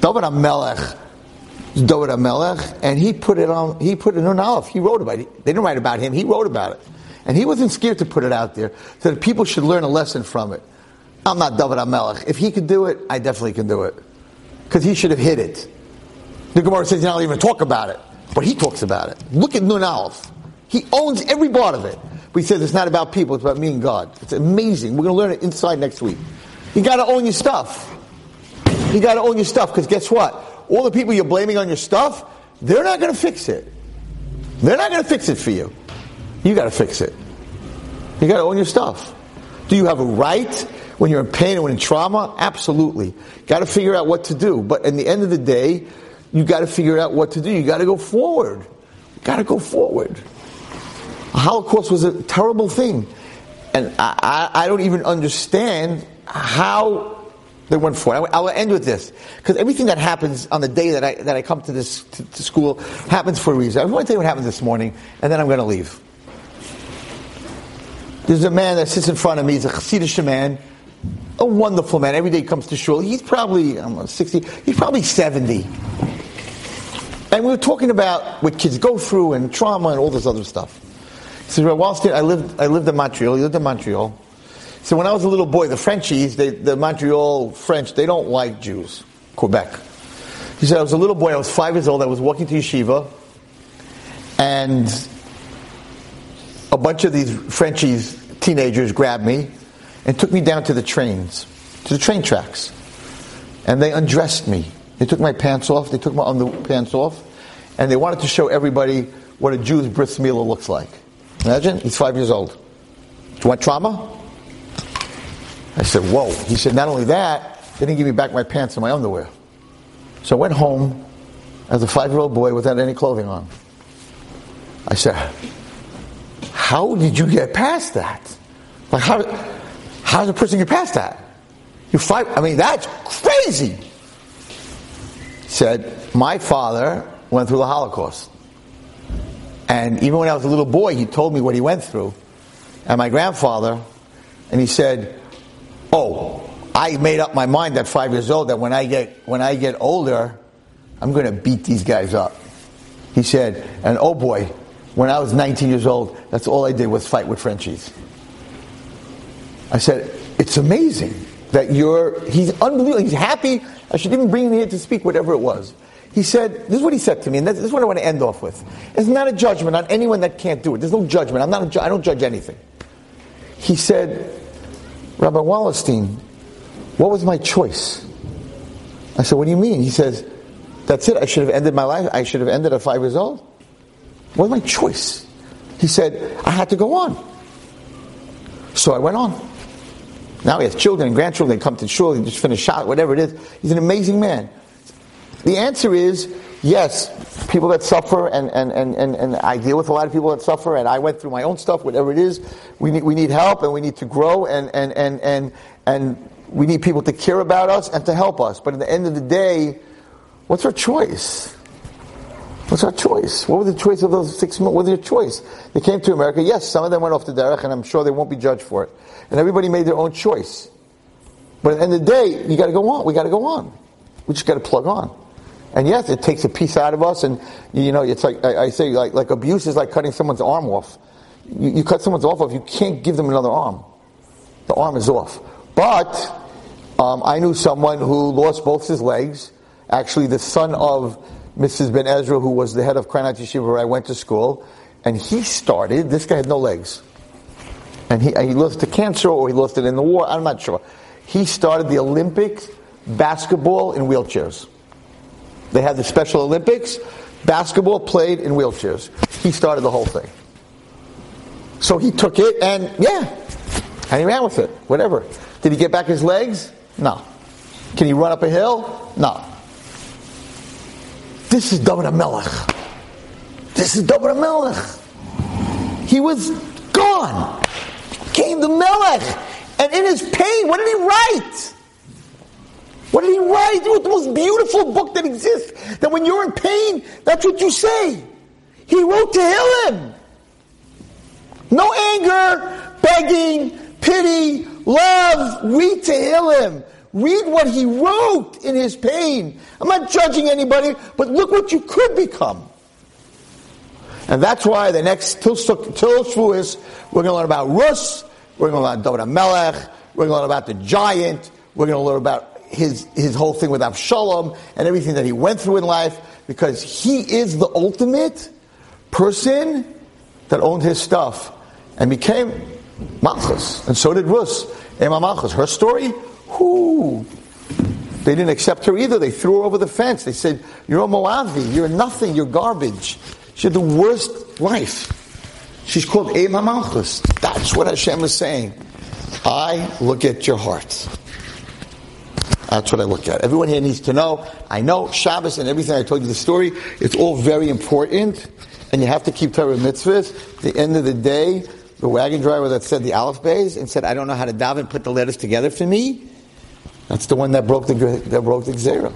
David HaMelech is David HaMelech, and he put it on, he put it on Aleph. He wrote about it. They didn't write about him, he wrote about it. And he wasn't scared to put it out there so that people should learn a lesson from it. I'm not David HaMelech. If he could do it, I definitely can do it. Because he should have hit it. The Gemara says don't even talk about it, but he talks about it. Look at Nun Aleph. He owns every part of it. But he says it's not about people, it's about me and God. It's amazing. We're going to learn it inside next week. You got to own your stuff. You got to own your stuff because guess what? All the people you're blaming on your stuff, they're not going to fix it. They're not going to fix it for you. You got to fix it. You got to own your stuff. Do you have a right when you're in pain and when in trauma? Absolutely. Got to figure out what to do. But at the end of the day, you got to figure out what to do. You got to go forward. Got to go forward. The Holocaust was a terrible thing. And I, I, I don't even understand how they went forward. I, will end with this. Because everything that happens on the day that I, that I come to this to, to school happens for a reason. I want to tell you what happened this morning, and then I'm going to leave. There's a man that sits in front of me. He's a Hasidic man, a wonderful man. Every day he comes to shul. He's probably, I don't know, 60, he's probably 70. And we were talking about what kids go through and trauma and all this other stuff. He says, well, whilst I lived, I lived in Montreal. He lived in Montreal. So when I was a little boy, the Frenchies, they, the Montreal French, they don't like Jews. Quebec. He said, I was a little boy, I was five years old, I was walking to yeshiva, and a bunch of these Frenchies, teenagers, grabbed me and took me down to the trains, to the train tracks. And they undressed me. They took my pants off, they took my underpants off, and they wanted to show everybody what a Jew's bris milah looks like. Imagine, he's five years old. Do you want trauma? I said, whoa. He said, not only that, they didn't give me back my pants and my underwear. So I went home as a five year old boy without any clothing on. I said, how did you get past that? Like, how, how does a person get past that? You fight, I mean, that's crazy. Said, my father went through the Holocaust. And even when I was a little boy, he told me what he went through. And my grandfather, and he said, Oh, I made up my mind at five years old that when I get when I get older, I'm going to beat these guys up. He said, and oh boy, when I was 19 years old, that's all I did was fight with Frenchies. I said, it's amazing that you're. He's unbelievable. He's happy. I should even bring him here to speak, whatever it was. He said, this is what he said to me, and this is what I want to end off with. It's not a judgment on anyone that can't do it. There's no judgment. I'm not. Ju- I don't judge anything. He said, Rabbi Wallerstein, what was my choice? I said, What do you mean? He says, That's it. I should have ended my life. I should have ended at five years old. What was my choice? He said, I had to go on. So I went on. Now he has children and grandchildren. They come to shul. He just finished shot, whatever it is. He's an amazing man. The answer is yes, people that suffer, and, and, and, and, and I deal with a lot of people that suffer, and I went through my own stuff, whatever it is. We need, we need help, and we need to grow, and, and, and, and, and we need people to care about us and to help us. But at the end of the day, what's our choice? What's our choice? What was the choice of those six? What was their choice? They came to America. Yes, some of them went off the derech, and I'm sure they won't be judged for it. And everybody made their own choice. But at the end of the day, you got to go on. We got to go on. We just got to plug on. And yes, it takes a piece out of us, and you know, it's like I, I say, like like abuse is like cutting someone's arm off. You, you cut someone's arm off, you can't give them another arm. The arm is off. But um, I knew someone who lost both his legs. Actually, the son of Mrs. Ben Ezra, who was the head of Kranat Yeshiva where I went to school, and he started. This guy had no legs, and he he lost to cancer or he lost it in the war. I'm not sure. He started the Olympic basketball in wheelchairs. They had the Special Olympics. Basketball played in wheelchairs. He started the whole thing. So he took it and, yeah, and he ran with it. Whatever. Did he get back his legs? No. Can he run up a hill? No. This is David Melech. This is David Melech. He was gone. Came the Melech. And in his pain, what did he write? What did he write? He wrote the most beautiful book that exists. That when you're in pain, that's what you say. He wrote Tehillim. No anger, begging, pity, love. We Read Tehillim. Read what he wrote in his pain. I'm not judging anybody, but look what you could become. And that's why the next till Shavuos, we're going to learn about Rus, we're going to learn about David Melech, we're going to learn about the giant, we're going to learn about his his whole thing with Avshalom and everything that he went through in life, because he is the ultimate person that owned his stuff and became Malchus, and so did Rus, Ema Malchus. Her story, whoo. They didn't accept her either. They threw her over the fence. They said, You're a Moavi. You're nothing. You're garbage. She had the worst life. She's called Ema Malchus. That's what Hashem is saying. I look at your heart. That's what I look at. Everyone here needs to know. I know Shabbos and everything I told you the story. It's all very important, and you have to keep Torah mitzvahs. At the end of the day, the wagon driver that said the Aleph Bays and said, "I don't know how to daven, put the letters together for me." That's the one that broke the that broke the Xera.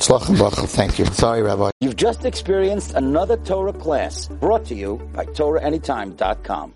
Thank you. Sorry, Rabbi. You've just experienced another Torah class brought to you by TorahAnytime.com.